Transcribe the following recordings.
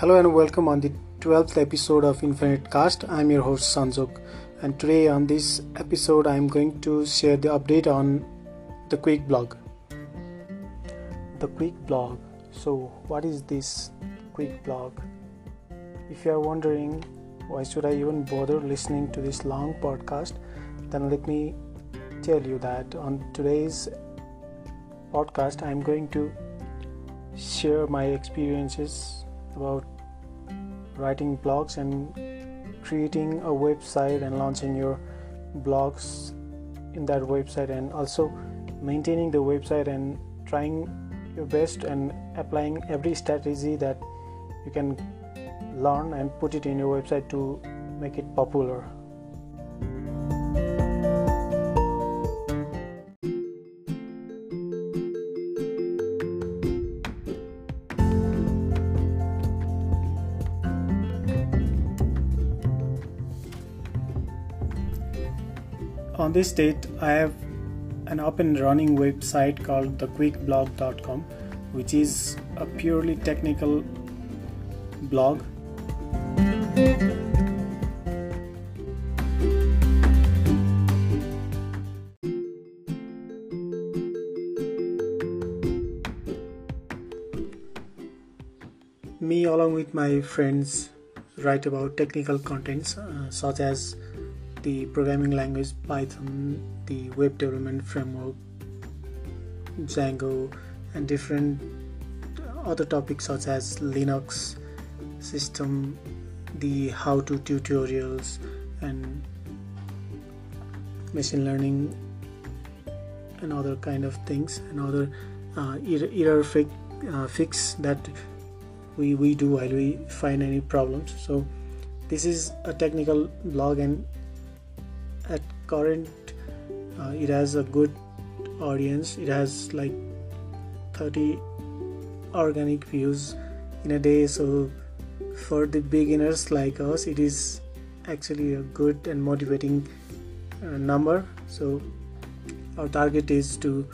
Hello and welcome on the 12th episode of Infinite Cast. I'm your host Sanjok, and today on this episode, I'm going to share the update on the Quick Blog. The Quick Blog. So, what is this Quick Blog? If you are wondering why should I even bother listening to this long podcast, then let me tell you that on today's podcast, I'm going to share my experiences about writing blogs and creating a website and launching your blogs in that website and also maintaining the website and trying your best and applying every strategy that you can learn and put it in your website to make it popular on this date i have an up and running website called thequickblog.com which is a purely technical blog. Me along with my friends write about technical contents uh, such as the programming language Python, the web development framework, Django, and different other topics such as Linux system, the how to tutorials, and machine learning, and other kind of things, and other uh, error fix, uh, fix that we, we do while we find any problems. So, this is a technical blog and at current uh, it has a good audience. It has like 30 organic views in a day. So for the beginners like us it is actually a good and motivating uh, number. So our target is to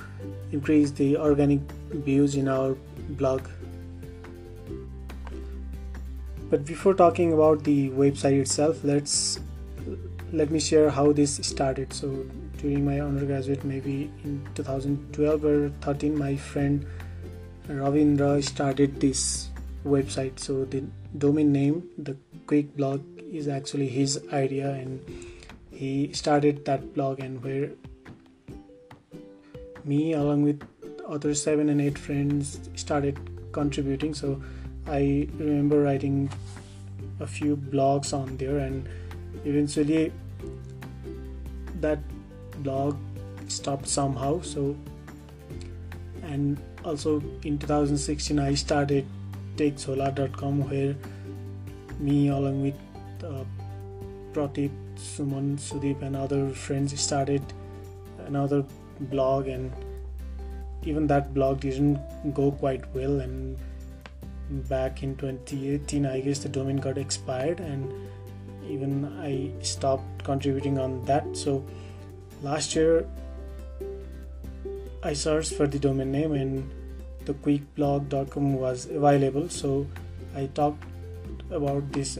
increase the organic views in our blog. But before talking about the website itself let's let me share how this started. So during my undergraduate maybe in 2012 or 13 my friend ravindra started this website. So the domain name the quick blog is actually his idea and he started that blog and where me along with other seven and eight friends started contributing. So i remember writing a few blogs on there and eventually that blog stopped somehow so and also in 2016 i started takezola.com where me along with uh, Pratik, Suman, Sudeep and other friends started another blog and even that blog didn't go quite well and back in 2018 i guess the domain got expired and even I stopped contributing on that. So last year I searched for the domain name and the quickblog.com was available. So I talked about this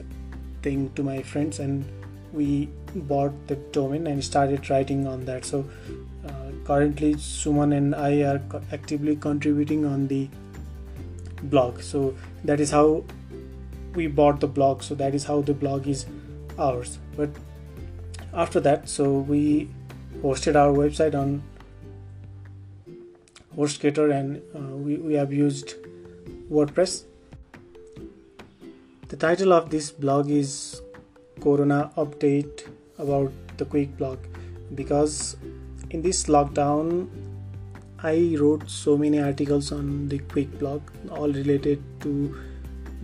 thing to my friends and we bought the domain and started writing on that. So uh, currently Suman and I are actively contributing on the blog. So that is how we bought the blog. So that is how the blog is hours. But after that so we hosted our website on hostgator and uh, we, we have used wordpress. The title of this blog is corona update about the quick blog. Because in this lockdown i wrote so many articles on the quick blog all related to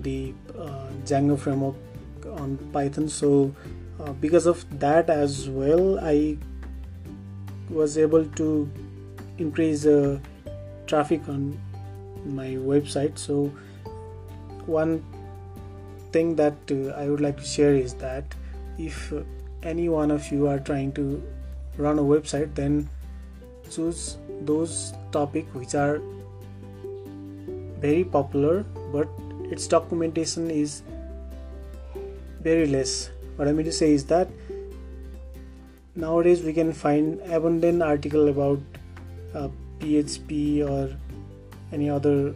the uh, django framework on python. So uh, because of that as well i was able to increase uh, traffic on my website. So one thing that uh, i would like to share is that if any one of you are trying to run a website then choose those topic which are very popular but its documentation is very less. What i mean to say is that nowadays we can find abundant article about uh, php or any other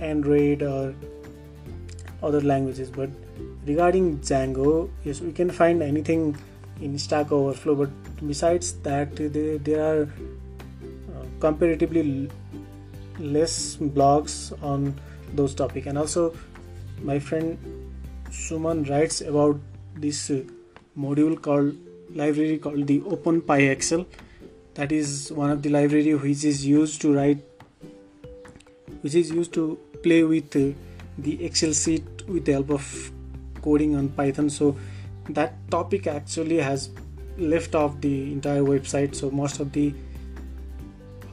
android or other languages but regarding django yes we can find anything in stack overflow but besides that there, there are uh, comparatively less blogs on those topic. And also my friend suman writes about this uh, module called library called the openpyxl that is one of the library which is used to write which is used to play with uh, the excel sheet with the help of coding on python. So that topic actually has left off the entire website. So most of the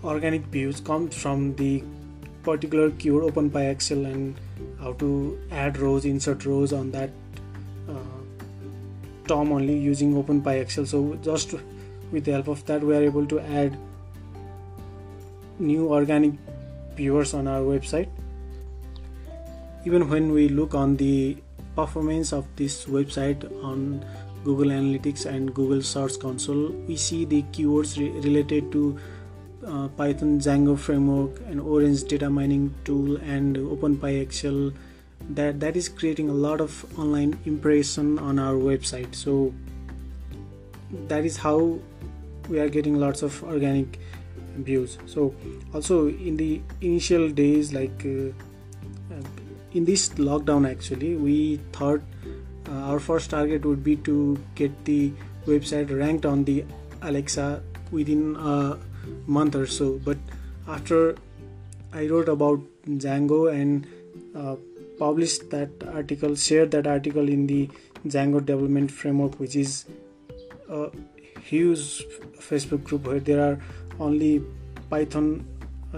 organic views come from the particular keyword openpyxl and how to add rows insert rows on that uh, tom only using openpyxl so just with the help of that we are able to add new organic viewers on our website. Even when we look on the performance of this website on Google Analytics and Google Search Console, we see the keywords re- related to uh, Python Django framework and Orange data mining tool and OpenPyXL that that is creating a lot of online impression on our website. So that is how we are getting lots of organic views. So also in the initial days like uh, in this lockdown actually we thought uh, our first target would be to get the website ranked on the alexa within a month or so. But after i wrote about django and uh, published that article shared that article in the django development framework which is a huge facebook group where there are only python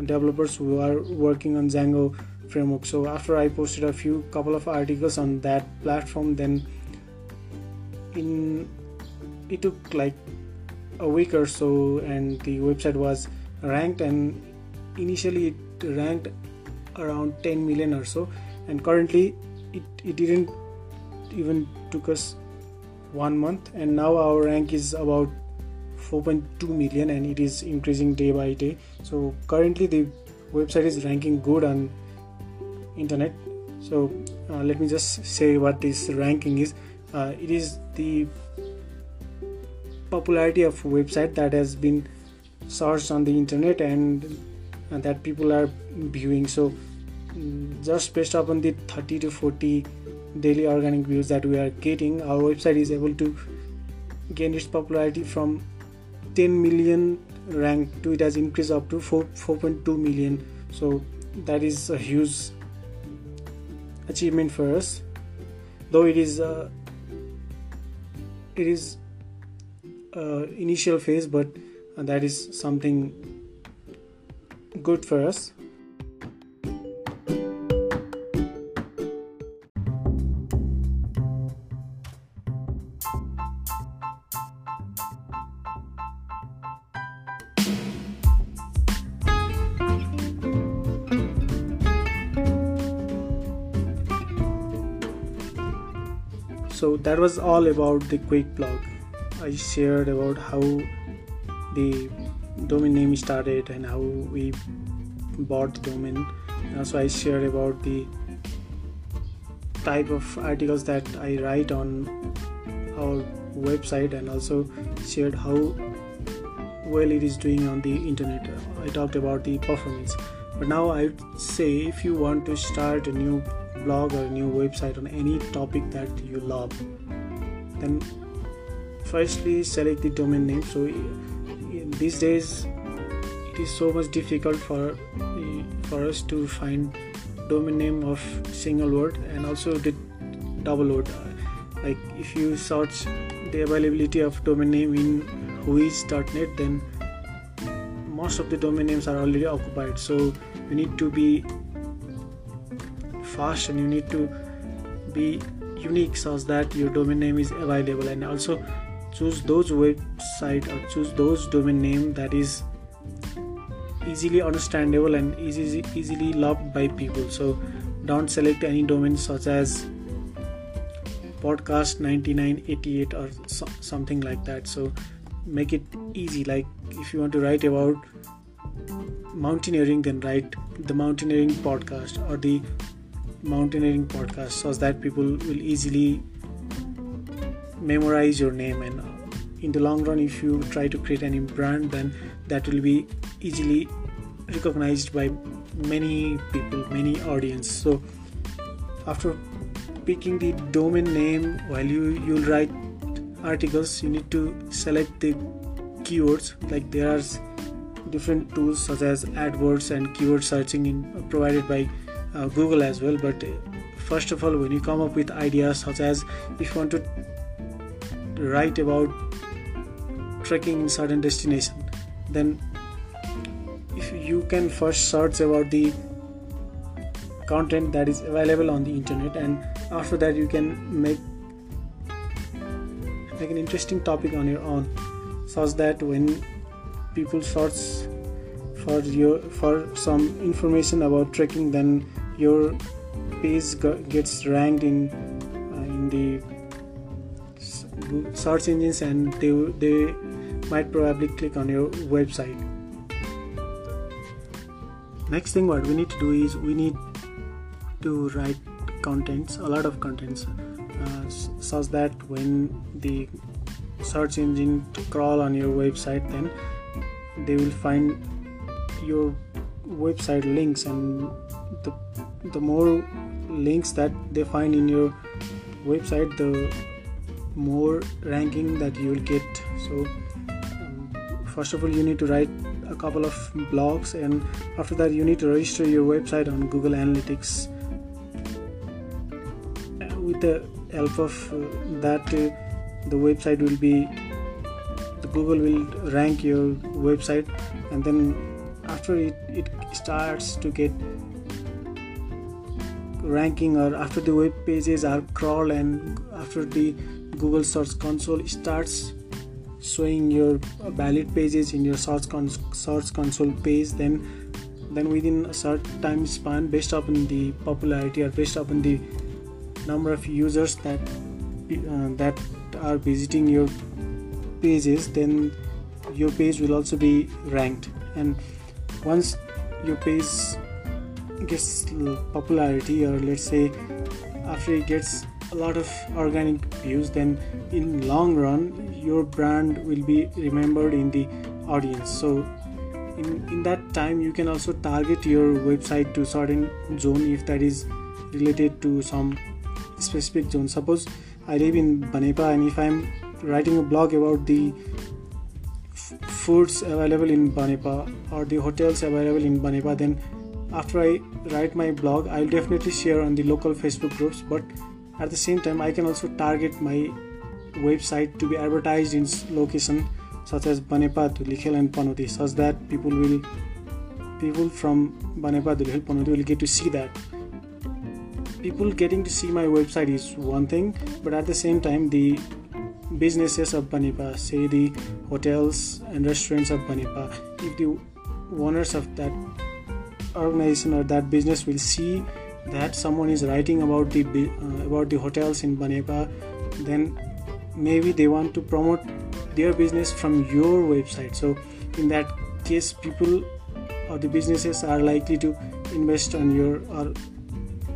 developers who are working on django framework. So after i posted a few couple of articles on that platform then in it took like a week or so and the website was ranked and initially it ranked around 10 million or so and currently it, it didn't even took us one month and now our rank is about 4.2 million and it is increasing day by day. So currently the website is ranking good on internet. So uh, let me just say what this ranking is. Uh, it is the popularity of website that has been searched on the internet and, that people are viewing. So mm, just based upon the 30 to 40 daily organic views that we are getting our website is able to gain its popularity from 10 million rank to it has increased up to 4 4.2 million. So that is a huge achievement for us. Though it is uh, it is initial phase but uh, that is something good for us. So that was all about the quick blog i shared about how the domain name started and how we bought the domain. And also i shared about the type of articles that i write on our website and also shared how well it is doing on the internet. I talked about the performance. But now i would say if you want to start a new blog or a new website on any topic that you love then firstly select the domain name. So these days it is so much difficult for for us to find domain name of single word and also the double word. Like if you search the availability of domain name in whois.net then most of the domain names are already occupied. So you need to be fast and you need to be unique such that your domain name is available. And also choose those website or choose those domain name that is easily understandable and easy, easily loved by people. So don't select any domain such as podcast 9988 or so, something like that. So make it easy. Like if you want to write about mountaineering then write the mountaineering podcast or the mountaineering podcast so that people will easily memorize your name and in the long run if you try to create any brand then that will be easily recognized by many people many audience. So after picking the domain name while you you'll write articles you need to select the keywords. Like there are different tools such as AdWords and keyword searching in, provided by uh, Google as well. But uh, first of all when you come up with ideas such as if you want to write about trekking in certain destination then if you can first search about the content that is available on the internet and after that you can make make an interesting topic on your own such that when people search for your for some information about trekking then your page gets ranked in uh, in the search engines and they they might probably click on your website. Next thing what we need to do is we need to write contents a lot of contents uh, such that when the search engine crawl on your website then they will find your website links and the the more links that they find in your website the more ranking that you will get. So um, first of all you need to write a couple of blogs and after that you need to register your website on google analytics. With the help of uh, that uh, the website will be the google will rank your website and then after it, it starts to get ranking or after the web pages are crawled and after the google search console starts showing your valid pages in your search, cons- search console page then then within a certain time span based upon the popularity or based upon the number of users that uh, that are visiting your pages then your page will also be ranked. And once your page gets popularity or let's say after it gets a lot of organic views then in long run your brand will be remembered in the audience. So in, in that time you can also target your website to certain zone if that is related to some specific zone. Suppose i live in banepa and if i'm writing a blog about the f- foods available in banepa or the hotels available in banepa then after i write my blog i'll definitely share on the local facebook groups. But at the same time i can also target my website to be advertised in location such as Banepa, Dhulikhel and Panauti such that people will people from Banepa, Dhulikhel, Panauti will get to see that. People getting to see my website is one thing but at the same time the businesses of Banepa say the hotels and restaurants of Banepa if the owners of that organization or that business will see that someone is writing about the uh, about the hotels in Banepa then maybe they want to promote their business from your website. So in that case people or the businesses are likely to invest on your or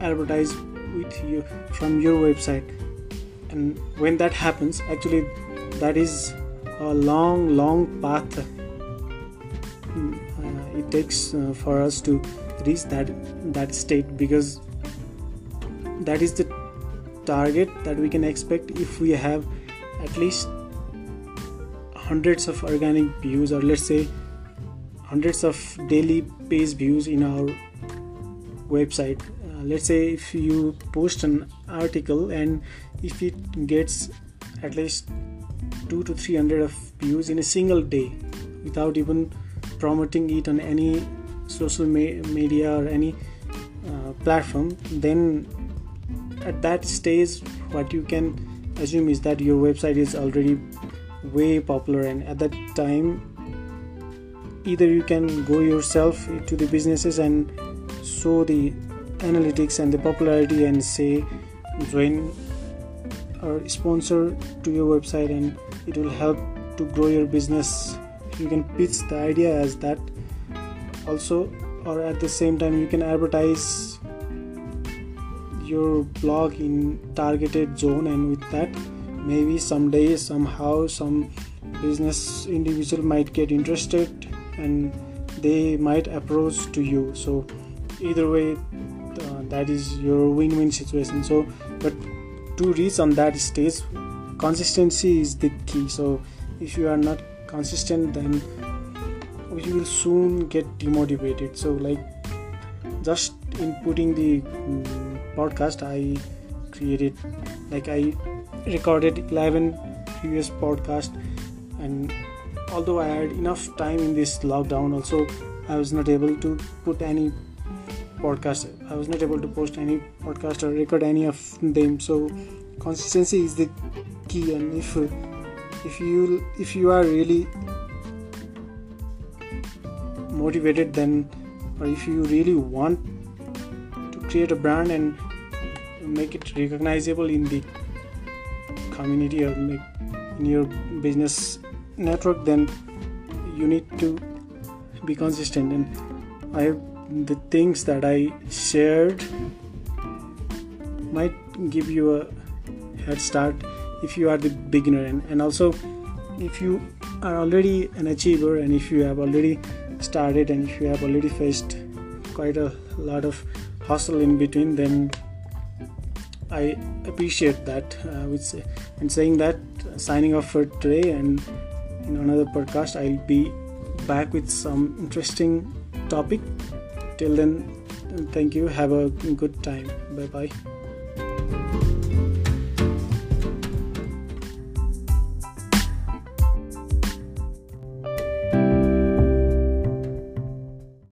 advertise with you from your website. And when that happens actually that is a long long path. Mm, uh, it takes uh, for us to reach that that state because that is the target that we can expect if we have at least hundreds of organic views or let's say hundreds of daily page views in our website. Uh, let's say if you post an article and if it gets at least 2 to 300 of views in a single day without even promoting it on any social me- media or any uh, platform then at that stage what you can assume is that your website is already way popular and at that time either you can go yourself to the businesses and show the analytics and the popularity and say join or sponsor to your website and it will help to grow your business. You can pitch the idea as that also or at the same time you can advertise your blog in targeted zone and with that maybe someday somehow some business individual might get interested and they might approach to you. So either way uh, that is your win-win situation. So but to reach on that stage consistency is the key. So if you are not consistent then you will soon get demotivated. So like just in putting the um, podcast i created like i recorded 11 previous podcast and although i had enough time in this lockdown also i was not able to put any podcast i was not able to post any podcast or record any of them. So consistency is the key and if if you if you are really motivated then or if you really want to create a brand and make it recognizable in the community or make in your business network then you need to be consistent. And i the things that i shared might give you a head start if you are the beginner. And, and also if you are already an achiever and if you have already started and if you have already faced quite a lot of hustle in between then i appreciate that uh, and saying that signing off for today and in another podcast i'll be back with some interesting topic. Till then thank you. Have a good time. Bye bye